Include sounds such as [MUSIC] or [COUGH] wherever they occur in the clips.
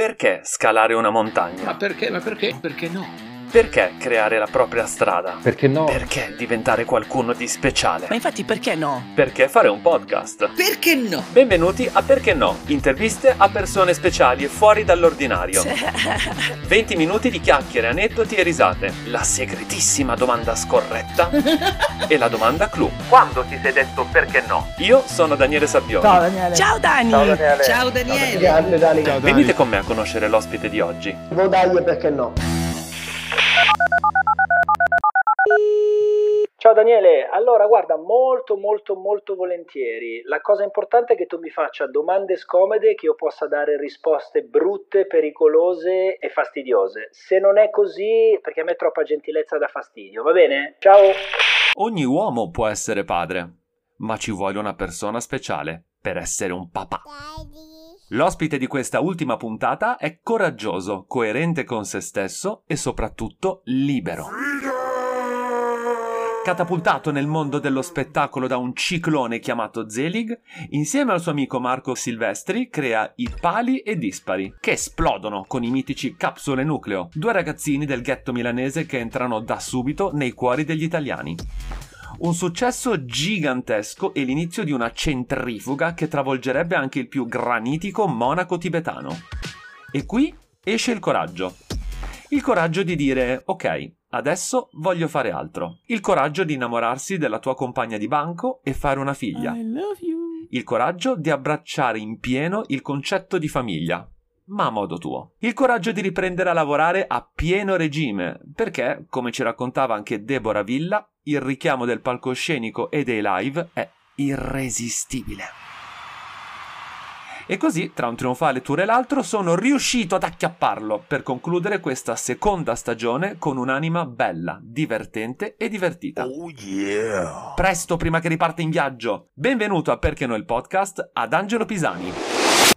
Perché scalare una montagna? Ma perché? Ma perché? Perché no? Perché creare la propria strada? Perché no? Perché diventare qualcuno di speciale? Ma infatti perché no? Perché fare un podcast? Perché no? Benvenuti a Perché no? Interviste a persone speciali e fuori dall'ordinario. 20 [LAUGHS] minuti di chiacchiere, aneddoti e risate. La segretissima domanda scorretta e la domanda clou. Quando ti sei detto perché no? Io sono Daniele Sabbioni. Ciao Daniele. Ciao Dani! Ciao Daniele. Ciao Daniele! Grande Dani. Venite con me a conoscere l'ospite di oggi. Vodaglie perché no? Ciao Daniele, allora guarda molto molto molto volentieri. La cosa importante è che tu mi faccia domande scomode che io possa dare risposte brutte, pericolose e fastidiose. Se non è così, perché a me troppa gentilezza dà fastidio, va bene? Ciao! Ogni uomo può essere padre, ma ci vuole una persona speciale per essere un papà. L'ospite di questa ultima puntata è coraggioso, coerente con se stesso e soprattutto libero. Catapultato nel mondo dello spettacolo da un ciclone chiamato Zelig, insieme al suo amico Marco Silvestri crea i Pali e Dispari, che esplodono con i mitici Capsule Nucleo, due ragazzini del ghetto milanese che entrano da subito nei cuori degli italiani. Un successo gigantesco e l'inizio di una centrifuga che travolgerebbe anche il più granitico monaco tibetano. E qui esce il coraggio. Il coraggio di dire ok, adesso voglio fare altro. Il coraggio di innamorarsi della tua compagna di banco e fare una figlia. Il coraggio di abbracciare in pieno il concetto di famiglia, ma a modo tuo. Il coraggio di riprendere a lavorare a pieno regime, perché, come ci raccontava anche Deborah Villa, il richiamo del palcoscenico e dei live è irresistibile. E così, tra un trionfale tour e l'altro, sono riuscito ad acchiapparlo per concludere questa seconda stagione con un'anima bella, divertente e divertita. Oh yeah! Presto, prima che riparte in viaggio, benvenuto a Perché no il podcast ad Angelo Pisani.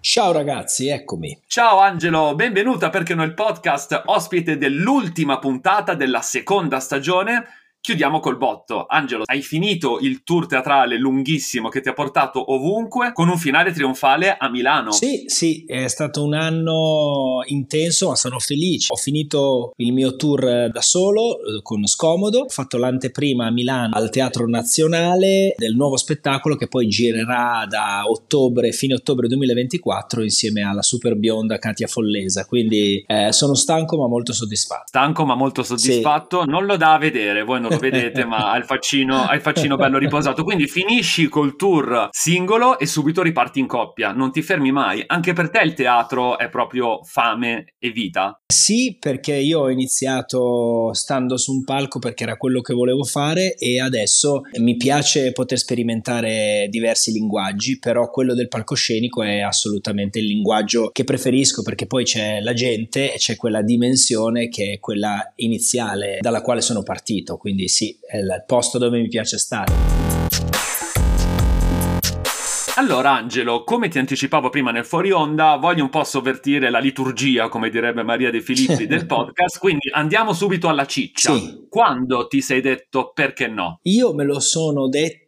Ciao ragazzi, eccomi. Ciao Angelo, benvenuto a Perché no il podcast, ospite dell'ultima puntata della seconda stagione. Chiudiamo col botto. Angelo, hai finito il tour teatrale lunghissimo che ti ha portato ovunque con un finale trionfale a Milano. Sì, sì, è stato un anno intenso, ma sono felice. Ho finito il mio tour da solo eh, con Scomodo, ho fatto l'anteprima a Milano al Teatro Nazionale del nuovo spettacolo che poi girerà da ottobre, fine ottobre 2024 insieme alla super bionda Katia Follesa. Quindi eh, sono stanco ma molto soddisfatto. Stanco ma molto soddisfatto, sì. non lo dà a vedere, voi non lo vedete, ma ha il, faccino, ha il faccino bello riposato. Quindi finisci col tour singolo e subito riparti in coppia. Non ti fermi mai. Anche per te il teatro è proprio fame e vita? Sì, perché io ho iniziato stando su un palco perché era quello che volevo fare e adesso mi piace poter sperimentare diversi linguaggi, però quello del palcoscenico è assolutamente il linguaggio che preferisco perché poi c'è la gente e c'è quella dimensione che è quella iniziale dalla quale sono partito, quindi sì, è il posto dove mi piace stare. Allora, Angelo, come ti anticipavo prima nel fuori onda, voglio un po' sovvertire la liturgia, come direbbe Maria De Filippi, del [LAUGHS] podcast, quindi andiamo subito alla ciccia. Sì. Quando ti sei detto perché no? Io me lo sono detto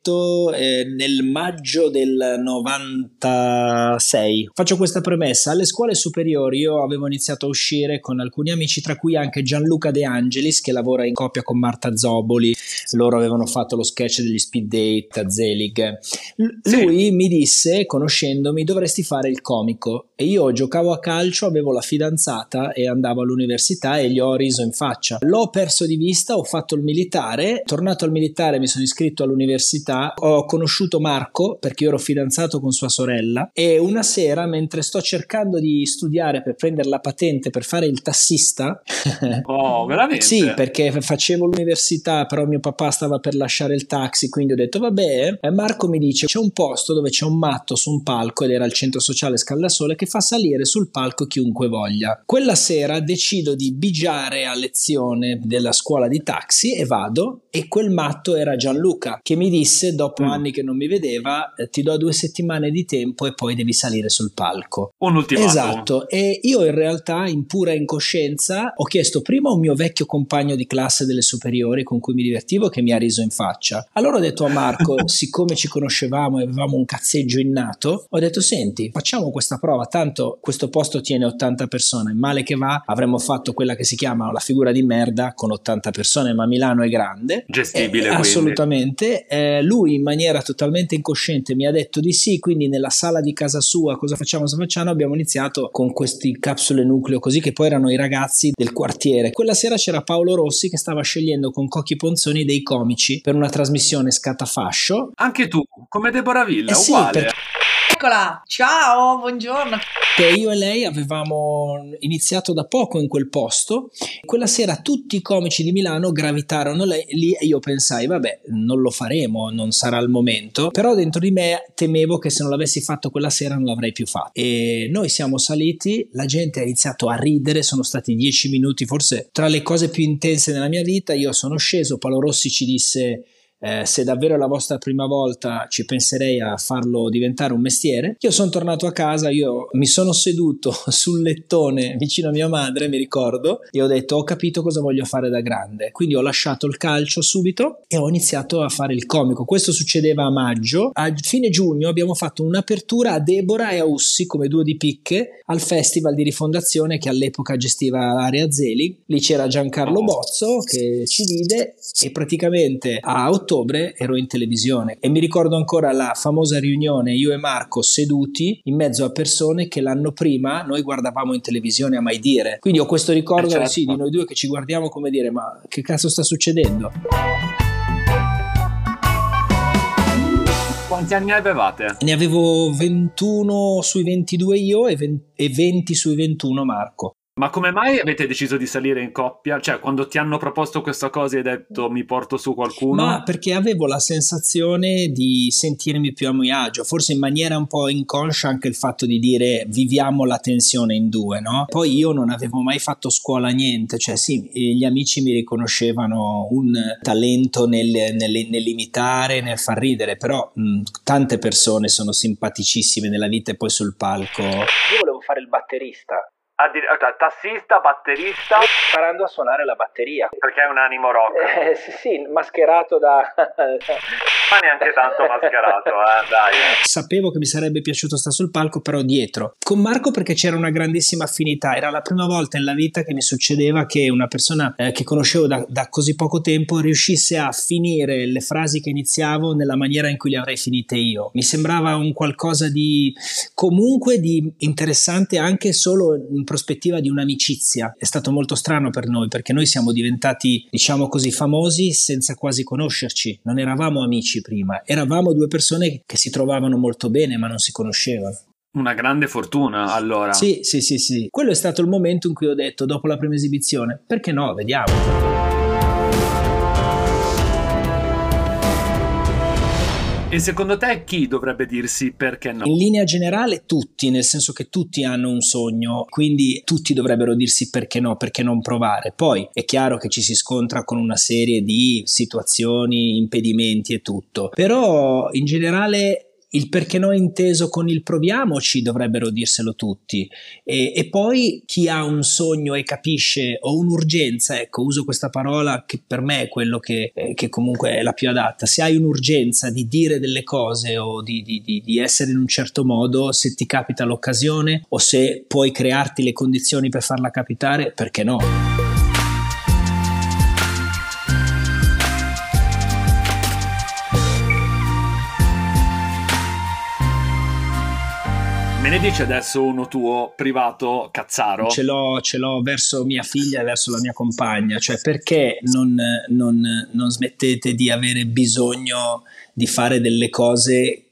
eh, nel maggio del 96. Faccio questa premessa, alle scuole superiori io avevo iniziato a uscire con alcuni amici, tra cui anche Gianluca De Angelis, che lavora in coppia con Marta Zoboli, loro avevano fatto lo sketch degli speed date a Zelig. L- Sì. Lui mi disse, conoscendomi, dovresti fare il comico. E io giocavo a calcio, avevo la fidanzata e andavo all'università e gli ho riso in faccia. L'ho perso di vista, ho fatto il militare, tornato al militare mi sono iscritto all'università, ho conosciuto Marco perché io ero fidanzato con sua sorella e una sera mentre sto cercando di studiare per prendere la patente per fare il tassista, [LAUGHS] Oh, veramente? sì, perché facevo l'università, però mio papà stava per lasciare il taxi, quindi ho detto vabbè. E Marco mi dice c'è un posto dove c'è un matto su un palco ed era il centro sociale Scaldasole che fa salire sul palco chiunque voglia. Quella sera decido di bigiare a lezione della scuola di taxi e vado e quel matto era Gianluca che mi disse disse dopo Mm. anni che non mi vedeva eh, ti do due settimane di tempo e poi devi salire sul palco. Un ultimatum. Esatto, e io in realtà in pura incoscienza ho chiesto prima a un mio vecchio compagno di classe delle superiori con cui mi divertivo che mi ha riso in faccia. Allora ho detto a Marco, [LAUGHS] siccome ci conoscevamo e avevamo un cazzeggio innato, ho detto senti, facciamo questa prova, tanto questo posto tiene 80 persone, male che va avremmo fatto quella che si chiama la figura di merda con 80 persone, ma Milano è grande. Gestibile, Eh, assolutamente. Eh, lui in maniera totalmente incosciente mi ha detto di sì, quindi nella sala di casa sua cosa facciamo, cosa facciamo? Abbiamo iniziato con questi capsule nucleo così che poi erano i ragazzi del quartiere. Quella sera c'era Paolo Rossi che stava scegliendo con Cocchi Ponzoni dei comici per una trasmissione scatafascio. Anche tu, come Deborah Villa, Eh sì, uguale. perché- Eccola, ciao, buongiorno. che io e lei avevamo iniziato da poco in quel posto. Quella sera tutti i comici di Milano gravitarono lì e io pensai, vabbè, non lo faremo, non sarà il momento. Però dentro di me temevo che se non l'avessi fatto quella sera non l'avrei più fatto. E noi siamo saliti, la gente ha iniziato a ridere, sono stati dieci minuti, forse tra le cose più intense della mia vita. Io sono sceso, Paolo Rossi ci disse eh, se davvero è la vostra prima volta ci penserei a farlo diventare un mestiere. Io sono tornato a casa, io mi sono seduto [LAUGHS] sul lettone vicino a mia madre, mi ricordo, e ho detto ho capito cosa voglio fare da grande. Quindi ho lasciato il calcio subito e ho iniziato a fare il comico. Questo succedeva a maggio. A fine giugno abbiamo fatto un'apertura a Deborah e a Ussi come due di picche al Festival di Rifondazione che all'epoca gestiva l'area Zeli. Lì c'era Giancarlo Bozzo che ci vide e praticamente a ottobre ero in televisione e mi ricordo ancora la famosa riunione io e Marco seduti in mezzo a persone che l'anno prima noi guardavamo in televisione a mai dire. Quindi ho questo ricordo Eh, certo. sì, di noi due che ci guardiamo come dire ma che cazzo sta succedendo? Quanti anni avevate? Ne avevo 21 sui 22 io 20 e 20 sui 21 Marco. Ma come mai avete deciso di salire in coppia? Cioè, quando ti hanno proposto questa cosa hai detto mi porto su qualcuno? Ma perché avevo la sensazione di sentirmi più a mio agio, forse in maniera un po' inconscia anche il fatto di dire viviamo la tensione in due, no? Poi io non avevo mai fatto scuola niente, cioè sì, gli amici mi riconoscevano un talento nel, nel- nell'imitare, nel far ridere, però mh, tante persone sono simpaticissime nella vita e poi sul palco. Io volevo fare il batterista, Addir- cioè, tassista, batterista, imparando a suonare la batteria. perché è un animo rock. Eh, sì, sì, mascherato da... [LAUGHS] Ma neanche tanto mascherato, eh, dai. Sapevo che mi sarebbe piaciuto stare sul palco, però dietro. Con Marco perché c'era una grandissima affinità. Era la prima volta nella vita che mi succedeva che una persona eh, che conoscevo da, da così poco tempo riuscisse a finire le frasi che iniziavo nella maniera in cui le avrei finite io. Mi sembrava un qualcosa di comunque di interessante anche solo in prospettiva di un'amicizia. È stato molto strano per noi perché noi siamo diventati, diciamo così, famosi senza quasi conoscerci. Non eravamo amici prima, eravamo due persone che si trovavano molto bene ma non si conoscevano. Una grande fortuna, allora. Sì, sì, sì, sì. Quello è stato il momento in cui ho detto, dopo la prima esibizione, perché no, vediamo. E secondo te chi dovrebbe dirsi perché no? In linea generale tutti, nel senso che tutti hanno un sogno, quindi tutti dovrebbero dirsi perché no, perché non provare. Poi è chiaro che ci si scontra con una serie di situazioni, impedimenti e tutto, però in generale il perché no inteso con il proviamoci dovrebbero dirselo tutti e, e poi chi ha un sogno e capisce o un'urgenza, ecco uso questa parola che per me è quello che, eh, che comunque è la più adatta, se hai un'urgenza di dire delle cose o di, di- di- di essere in un certo modo, se ti capita l'occasione o se puoi crearti le condizioni per farla capitare, perché no? Me ne dici adesso uno tuo privato cazzaro? Ce l'ho, ce l'ho verso mia figlia e verso la mia compagna, cioè perché non, non- non smettete di avere bisogno di fare delle cose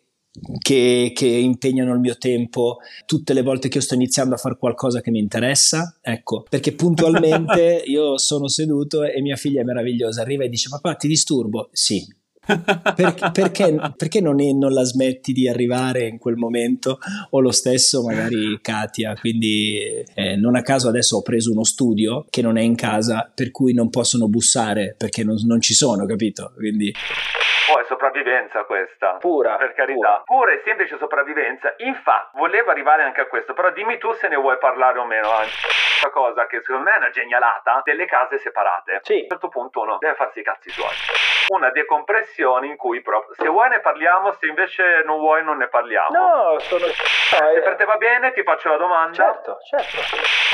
che, che impegnano il mio tempo tutte le volte che io sto iniziando a fare qualcosa che mi interessa? Ecco, perché puntualmente [LAUGHS] io sono seduto e mia figlia è meravigliosa, arriva e dice papà ti disturbo? Sì. Perché, perché, perché non, è, non, la smetti di arrivare in quel momento? O lo stesso magari Katia, quindi eh, non a caso adesso ho preso uno studio che non è in casa, per cui non possono bussare perché non, non ci sono, capito? Quindi... Oh, è sopravvivenza questa. Pura. Per carità. Pura, pura e semplice sopravvivenza. Infatti, volevo arrivare anche a questo, però dimmi tu se ne vuoi parlare o meno. Questa cosa che secondo me è una genialata delle case separate. Sì. A un certo punto uno deve farsi i cazzi suoi. Una decompressione in cui proprio, se vuoi ne parliamo, se invece non vuoi non ne parliamo. No, sono... Se per te va bene ti faccio la domanda. Certo, certo.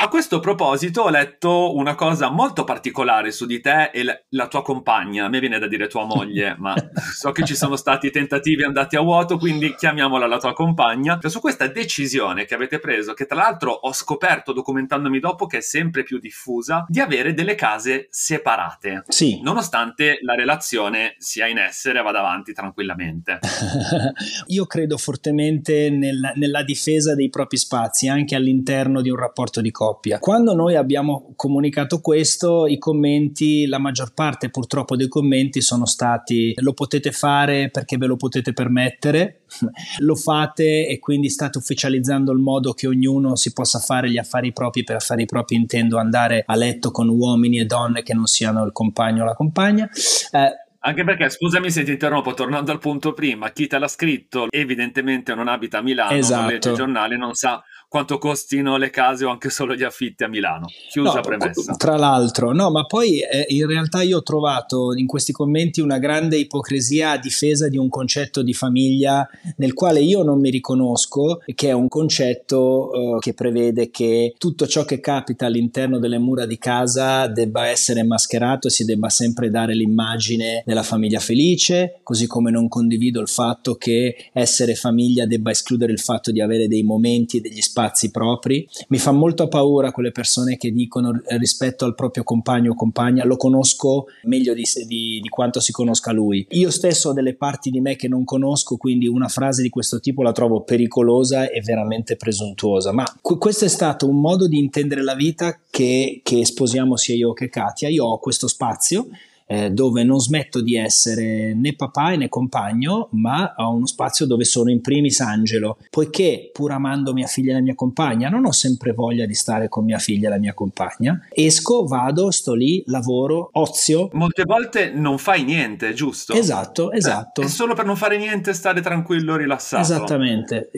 A questo proposito ho letto una cosa molto particolare su di te e la, la tua compagna. A me viene da dire tua moglie, [LAUGHS] ma so che ci sono stati tentativi andati a vuoto, quindi chiamiamola la tua compagna. Cioè, su questa decisione che avete preso, che tra l'altro ho scoperto documentandomi dopo che è sempre più diffusa, di avere delle case separate. Sì. Nonostante la relazione sia in essere e vada avanti tranquillamente. [LAUGHS] Io credo fortemente nel, nella difesa dei propri spazi, anche all'interno di un rapporto di coppia. Quando noi abbiamo comunicato questo, i commenti, la maggior parte purtroppo dei commenti sono stati lo potete fare perché ve lo potete permettere, [LAUGHS] lo fate e quindi state ufficializzando il modo che ognuno si possa fare gli affari propri per affari propri intendo andare a letto con uomini e donne che non siano il compagno o la compagna. Eh, anche perché, scusami se ti interrompo, tornando al punto prima, chi te l'ha scritto evidentemente non abita a Milano, esatto. non legge i giornali, non sa quanto costino le case o anche solo gli affitti a Milano. Chiusa no, premessa. Tra l'altro, no, ma poi eh, in realtà io ho trovato in questi commenti una grande ipocrisia a difesa di un concetto di famiglia nel quale io non mi riconosco, che è un concetto eh, che prevede che tutto ciò che capita all'interno delle mura di casa debba essere mascherato e si debba sempre dare l'immagine della famiglia felice, così come non condivido il fatto che essere famiglia debba escludere il fatto di avere dei momenti e degli spazi spazi propri. Mi fa molto paura quelle persone che dicono rispetto al proprio compagno o compagna lo conosco meglio di, di, di quanto si conosca lui. Io stesso ho delle parti di me che non conosco, quindi una frase di questo tipo la trovo pericolosa e veramente presuntuosa. Ma questo è stato un modo di intendere la vita che, che sposiamo sia io che Katia. Io ho questo spazio eh, dove non smetto di essere né papà né compagno, ma ho uno spazio dove sono in primis angelo, poiché pur amando mia figlia e la mia compagna, non ho sempre voglia di stare con mia figlia e la mia compagna. Esco, vado, sto lì, lavoro, ozio. Molte volte non fai niente, giusto? Esatto, esatto. Eh, è solo per non fare niente, stare tranquillo, rilassato. Esattamente,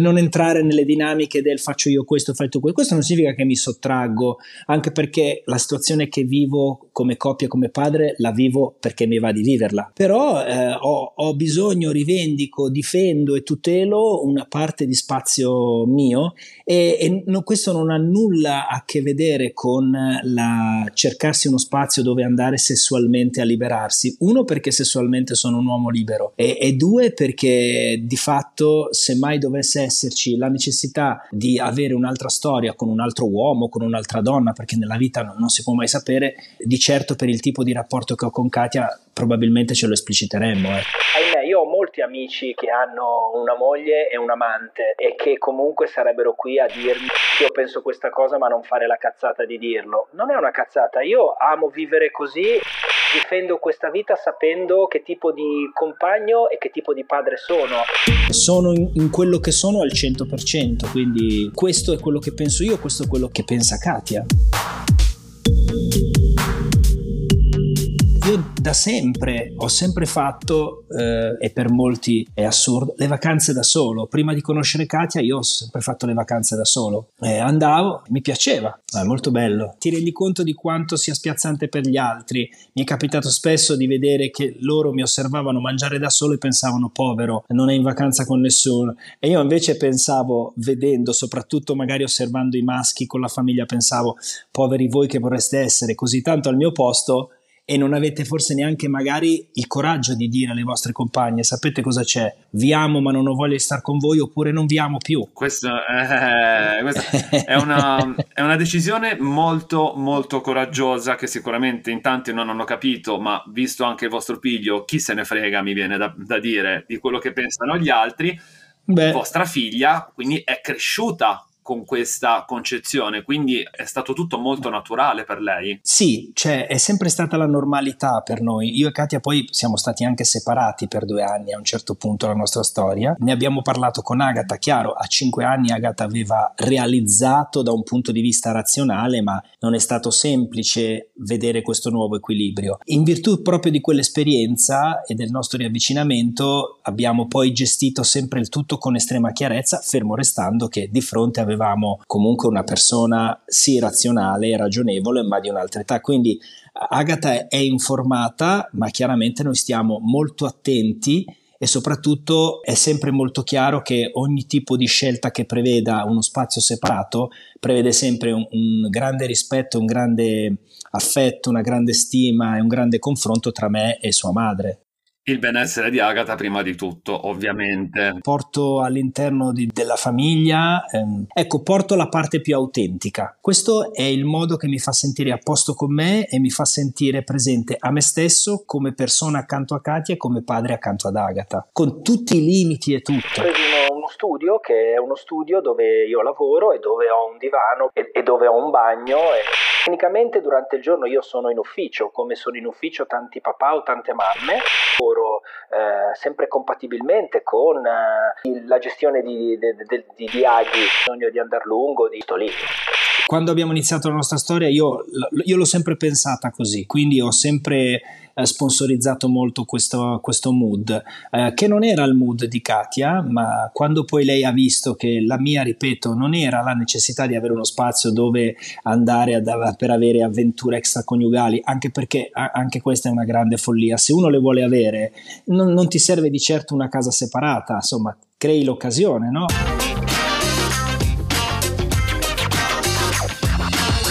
non entrare nelle dinamiche del faccio io questo, fai tu questo. Questo non significa che mi sottraggo, anche perché la situazione che vivo come coppia, come padre, la vivo perché mi va di viverla. Però eh, ho, ho, bisogno, rivendico, difendo e tutelo una parte di spazio mio e, e no, questo non ha nulla a che vedere con la cercarsi uno spazio dove andare sessualmente a liberarsi. Uno perché sessualmente sono un uomo libero e, e due perché di fatto se mai dovesse esserci la necessità di avere un'altra storia con un altro uomo, con un'altra donna, perché nella vita non, non si può mai sapere, di certo per il tipo di rapporto rapporto che ho con Katia probabilmente ce lo espliciteremmo. Eh. Ahimè, io ho molti amici che hanno una moglie e un amante e che comunque sarebbero qui a dirmi io penso questa cosa ma non fare la cazzata di dirlo. Non è una cazzata, io amo vivere così, difendo questa vita sapendo che tipo di compagno e che tipo di padre sono. Sono in, in quello che sono al 100%, quindi questo è quello che penso io, questo è quello che pensa Katia. Io da sempre ho sempre fatto, eh, e per molti è assurdo, le vacanze da solo. Prima di conoscere Katia io ho sempre fatto le vacanze da solo. Eh, andavo, mi piaceva, è molto bello. Ti rendi conto di quanto sia spiazzante per gli altri. Mi è capitato spesso di vedere che loro mi osservavano mangiare da solo e pensavano povero, non è in vacanza con nessuno. E io invece pensavo, vedendo, soprattutto magari osservando i maschi con la famiglia, pensavo, poveri voi che vorreste essere così tanto al mio posto e non avete forse neanche magari il coraggio di dire alle vostre compagne sapete cosa c'è, vi amo ma non ho voglia di stare con voi oppure non vi amo più. Questo, eh, questa è, una, è una decisione molto molto coraggiosa che sicuramente in tanti non hanno capito ma visto anche il vostro piglio chi se ne frega mi viene da, da dire di quello che pensano gli altri. Beh. Vostra figlia quindi è cresciuta con questa concezione, quindi è stato tutto molto naturale per lei. Sì, cioè è sempre stata la normalità per noi. Io e Katia poi siamo stati anche separati per due anni a un certo punto della nostra storia. Ne abbiamo parlato con Agatha, chiaro, a cinque anni Agatha aveva realizzato da un punto di vista razionale, ma non è stato semplice vedere questo nuovo equilibrio. In virtù proprio di quell'esperienza e del nostro riavvicinamento abbiamo poi gestito sempre il tutto con estrema chiarezza, fermo restando che di fronte avevamo comunque una persona sì razionale e ragionevole, ma di un'altra età. Quindi Agatha è informata, ma chiaramente noi stiamo molto attenti e soprattutto è sempre molto chiaro che ogni tipo di scelta che preveda uno spazio separato prevede sempre un, un grande rispetto, un grande affetto, una grande stima e un grande confronto tra me e sua madre. Il benessere di Agatha prima di tutto, ovviamente. Porto all'interno di, della famiglia, ehm, ecco, porto la parte più autentica. Questo è il modo che mi fa sentire a posto con me e mi fa sentire presente a me stesso come persona accanto a Katia e come padre accanto ad Agatha, con tutti i limiti e tutto uno studio che è uno studio dove io lavoro e dove ho un divano e, e dove ho un bagno. E... Tecnicamente durante il giorno io sono in ufficio, come sono in ufficio tanti papà o tante mamme, lavoro eh, sempre compatibilmente con eh, la gestione di, di, di, di viaggi, bisogno di andare lungo, di sto lì. Quando abbiamo iniziato la nostra storia io, io l'ho sempre pensata così, quindi ho sempre eh, sponsorizzato molto questo, questo mood, eh, che non era il mood di Katia, ma quando poi lei ha visto che la mia, ripeto, non era la necessità di avere uno spazio dove andare ad, per avere avventure extraconiugali, anche perché anche questa è una grande follia. Se uno le vuole avere, non, non ti serve di certo una casa separata, insomma, crei l'occasione, no?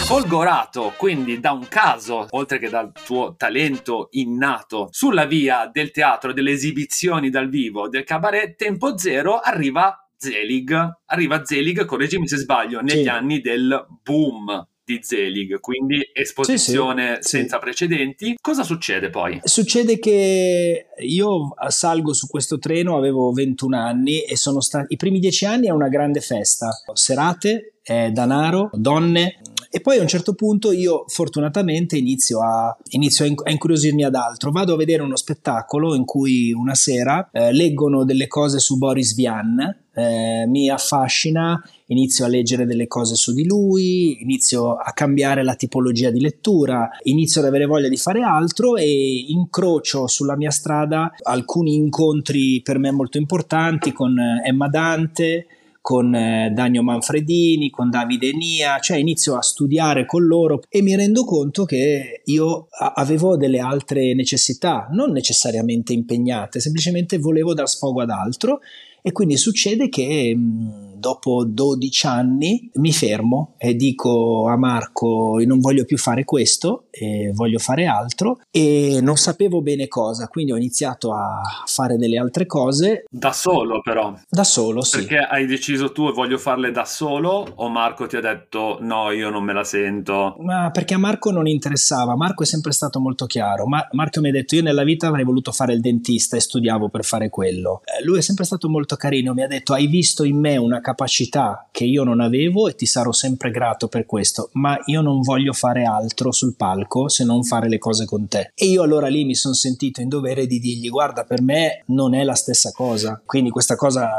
Folgorato quindi da un caso, oltre che dal tuo talento innato, sulla via del teatro, delle esibizioni dal vivo, del cabaret, tempo zero arriva Zelig. Arriva Zelig, correggimi se sbaglio, negli sì. anni del boom di Zelig, quindi esposizione sì, sì, senza sì. precedenti. Cosa succede poi? Succede che io salgo su questo treno, avevo 21 anni e sono stati i primi dieci anni è una grande festa, serate, eh, danaro, donne, e poi a un certo punto io fortunatamente inizio a, inizio a, incuriosirmi ad altro. Vado a vedere uno spettacolo in cui una sera eh, leggono delle cose su Boris Vian, eh, mi affascina, inizio a leggere delle cose su di lui, inizio a cambiare la tipologia di lettura, inizio ad avere voglia di fare altro e incrocio sulla mia strada alcuni incontri per me molto importanti con Emma Dante, con eh, Dagno Manfredini, con Davide Nia, cioè inizio a studiare con loro e mi rendo conto che io avevo delle altre necessità, non necessariamente impegnate, semplicemente volevo dar sfogo ad altro e quindi succede che mh, dopo 12 anni mi fermo e dico a Marco non voglio più fare questo, voglio fare altro e non sapevo bene cosa, quindi ho iniziato a fare delle altre cose. Da solo però? Da solo, sì. Perché hai deciso tu e voglio farle da solo o Marco ti ha detto no, io non me la sento? Ma perché a Marco non interessava, Marco è sempre stato molto chiaro, Ma- Marco mi ha detto io nella vita avrei voluto fare il dentista e studiavo per fare quello. Eh, lui è sempre stato molto carino, mi ha detto hai visto in me una capacità che io non avevo e ti sarò sempre grato per questo, ma io non voglio fare altro sul palco se non fare le cose con te. E io allora lì mi sono sentito in dovere di dirgli guarda per me non è la stessa cosa, quindi questa cosa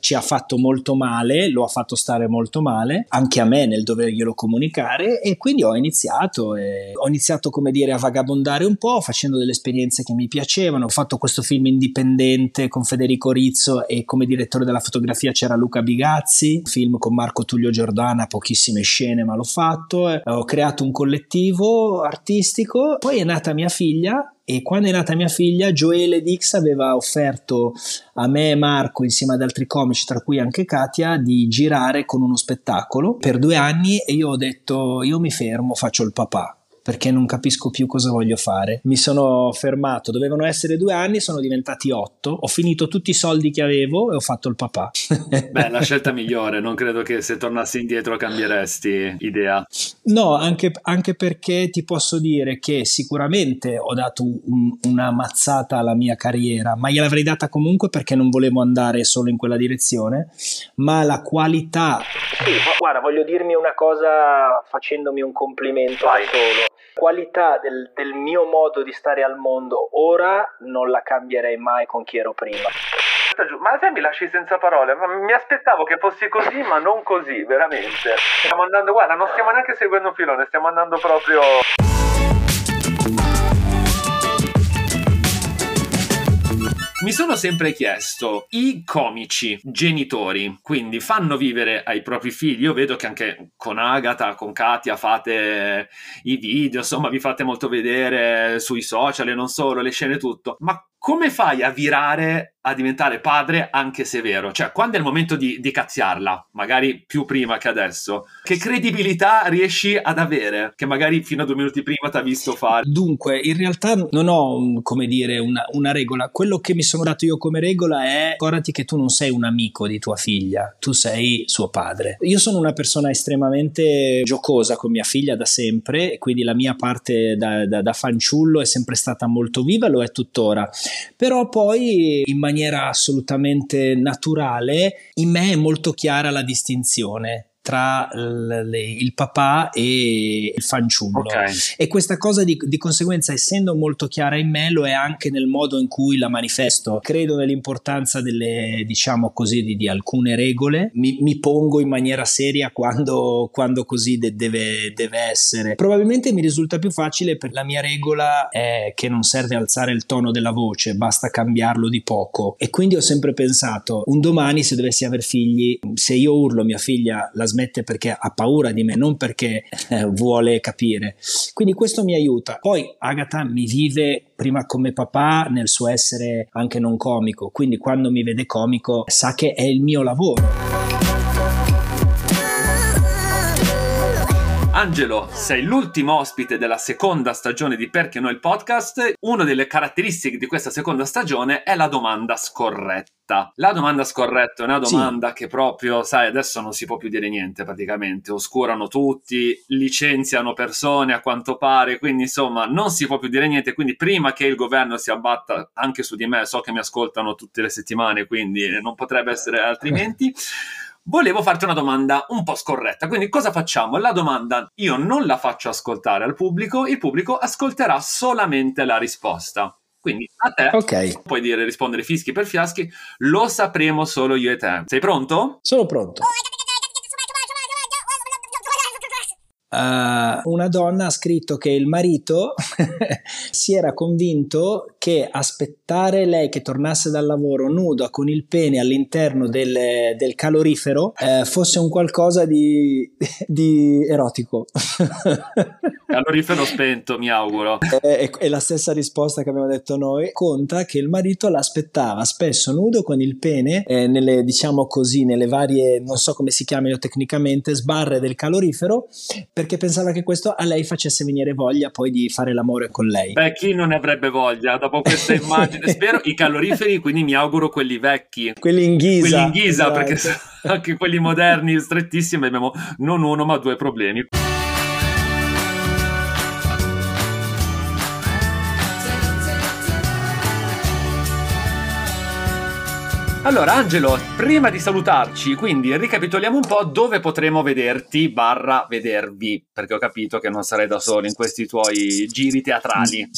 ci ha fatto molto male, lo ha fatto stare molto male, anche a me nel doverglielo comunicare e quindi ho iniziato e ho iniziato come dire a vagabondare un po' facendo delle esperienze che mi piacevano, ho fatto questo film indipendente con Federico Rizzo e come direttore della fotografia c'era Luca Bigazzi, film con Marco Tullio Giordana, pochissime scene ma l'ho fatto, ho creato un collettivo artistico, poi è nata mia figlia e quando è nata mia figlia Joele Dix aveva offerto a me e Marco insieme ad altri comici tra cui anche Katia di girare con uno spettacolo per due anni e io ho detto io mi fermo faccio il papà perché non capisco più cosa voglio fare. Mi sono fermato, dovevano essere due anni, sono diventati otto, ho finito tutti i soldi che avevo e ho fatto il papà. [LAUGHS] Beh, la scelta [LAUGHS] migliore, non credo che se tornassi indietro cambieresti idea. No, anche, anche perché ti posso dire che sicuramente ho dato un, una mazzata alla mia carriera, ma gliel'avrei data comunque perché non volevo andare solo in quella direzione, ma la qualità... Sì, guarda, voglio dirmi una cosa facendomi un complimento Vai. solo. Qualità del, del mio modo di stare al mondo ora non la cambierei mai con chi ero prima. Ma te mi lasci senza parole, mi aspettavo che fossi così, ma non così, veramente. Stiamo andando, guarda, non stiamo neanche seguendo un filone, stiamo andando proprio... Mi sono sempre chiesto, i comici genitori, quindi fanno vivere ai propri figli, io vedo che anche con Agatha, con Katia fate i video, insomma vi fate molto vedere sui social e non solo, le scene tutto, ma come fai a virare a diventare padre anche se è vero? Cioè, quando è il momento di, di cazziarla, magari più prima che adesso, che credibilità riesci ad avere? Che magari fino a due minuti prima ti ha visto fare? Dunque, in realtà non ho, come dire, una, una, regola. Quello che mi sono dato io come regola è ricordati che tu non sei un amico di tua figlia, tu sei suo padre. Io sono una persona estremamente giocosa con mia figlia da sempre, quindi la mia parte da, da, da fanciullo è sempre stata molto viva, lo è tuttora però poi in maniera assolutamente naturale in me è molto chiara la distinzione tra le, il papà e il fanciullo. Okay. E questa cosa di, di, conseguenza, essendo molto chiara in me, lo è anche nel modo in cui la manifesto. Credo nell'importanza delle, diciamo così, di, di alcune regole. Mi, mi, pongo in maniera seria quando, quando così de, deve, deve, essere. Probabilmente mi risulta più facile perché la mia regola è che non serve alzare il tono della voce, basta cambiarlo di poco. E quindi ho sempre pensato, un domani se dovessi avere figli, se io urlo mia figlia la smette perché ha paura di me, non perché eh, vuole capire. Quindi questo mi aiuta. Poi Agatha mi vive prima come papà nel suo essere anche non comico, quindi quando mi vede comico sa che è il mio lavoro. Angelo, sei l'ultimo ospite della seconda stagione di Perché Noi il podcast. Una delle caratteristiche di questa seconda stagione è la domanda scorretta. La domanda scorretta è una domanda sì. che proprio, sai, adesso non si può più dire niente praticamente. Oscurano tutti, licenziano persone a quanto pare, quindi insomma non si può più dire niente. Quindi prima che il governo si abbatta anche su di me, so che mi ascoltano tutte le settimane, quindi non potrebbe essere altrimenti. Volevo farti una domanda un po' scorretta. Quindi cosa facciamo? La domanda io non la faccio ascoltare al pubblico, il pubblico ascolterà solamente la risposta. Quindi a te okay. puoi dire rispondere fischi per fiaschi, lo sapremo solo io e te. Sei pronto? Sono pronto. Uh, una donna ha scritto che il marito [LAUGHS] si era convinto che aspettare lei che tornasse dal lavoro nuda con il pene all'interno del, del calorifero uh, fosse un qualcosa di, [LAUGHS] di erotico. [LAUGHS] calorifero spento, mi auguro. È, è, la stessa risposta che abbiamo detto noi. Conta che il marito l'aspettava spesso nudo con il pene eh, nelle, diciamo così, nelle varie, non so come si chiamino tecnicamente, sbarre del calorifero perché pensava che questo a lei facesse venire voglia poi di fare l'amore con lei. Beh, chi non ne avrebbe voglia dopo questa [LAUGHS] immagine? Spero i caloriferi, quindi mi auguro quelli vecchi. Quelli in ghisa. Quelli in ghisa, esatto. perché anche quelli moderni, strettissimi, abbiamo non uno ma due problemi. Allora, Angelo, prima di salutarci, quindi ricapitoliamo un po' dove potremo vederti barra vedervi, perché ho capito che non sarai da solo in questi tuoi giri teatrali.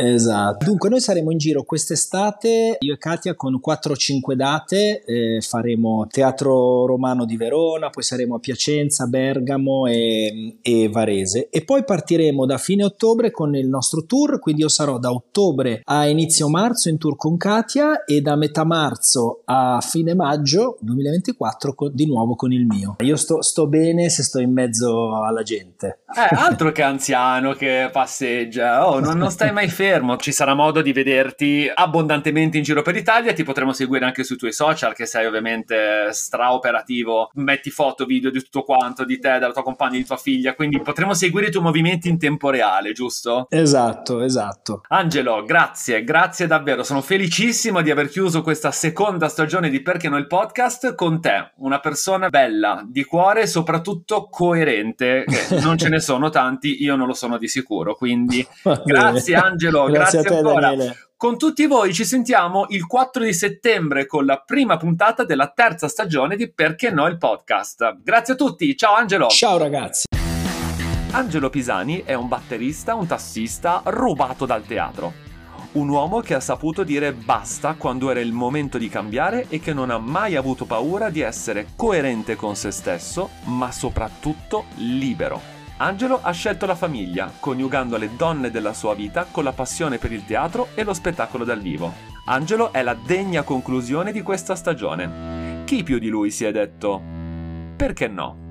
Esatto. Dunque, noi saremo in giro quest'estate, io e Katia, con 4-5 date. Eh, faremo Teatro Romano di Verona, poi saremo a Piacenza, Bergamo e, e, Varese. E poi partiremo da fine ottobre con il nostro tour. Quindi io sarò da ottobre a inizio marzo in tour con Katia e da metà marzo a fine maggio 2024 con, di nuovo con il mio. Io sto, sto, bene se sto in mezzo alla gente. Eh, altro che anziano che passeggia, oh, non, non stai mai fermo. [LAUGHS] Ci sarà modo di vederti abbondantemente in giro per l'Italia. Ti potremo seguire anche sui tuoi social, che sei ovviamente straoperativo. Metti foto, video di tutto quanto, di te, della tua compagna, di tua figlia. Quindi potremo seguire i tuoi movimenti in tempo reale, giusto? Esatto, esatto. Angelo, grazie, grazie davvero. Sono felicissimo di aver chiuso questa seconda stagione di Perché no il podcast con te, una persona bella, di cuore e soprattutto coerente. non ce ne [LAUGHS] sono tanti, io non lo sono di sicuro. Quindi grazie Angelo, grazie, grazie te, ancora. Daniele. Con tutti voi ci sentiamo il 4 di settembre con la prima puntata della terza stagione di Perché no il podcast. Grazie a tutti, ciao Angelo. Ciao ragazzi. Angelo Pisani è un batterista, un tassista rubato dal teatro. Un uomo che ha saputo dire basta quando era il momento di cambiare e che non ha mai avuto paura di essere coerente con se stesso, ma soprattutto libero. Angelo ha scelto la famiglia, coniugando le donne della sua vita con la passione per il teatro e lo spettacolo dal vivo. Angelo è la degna conclusione di questa stagione. Chi più di lui si è detto? Perché no?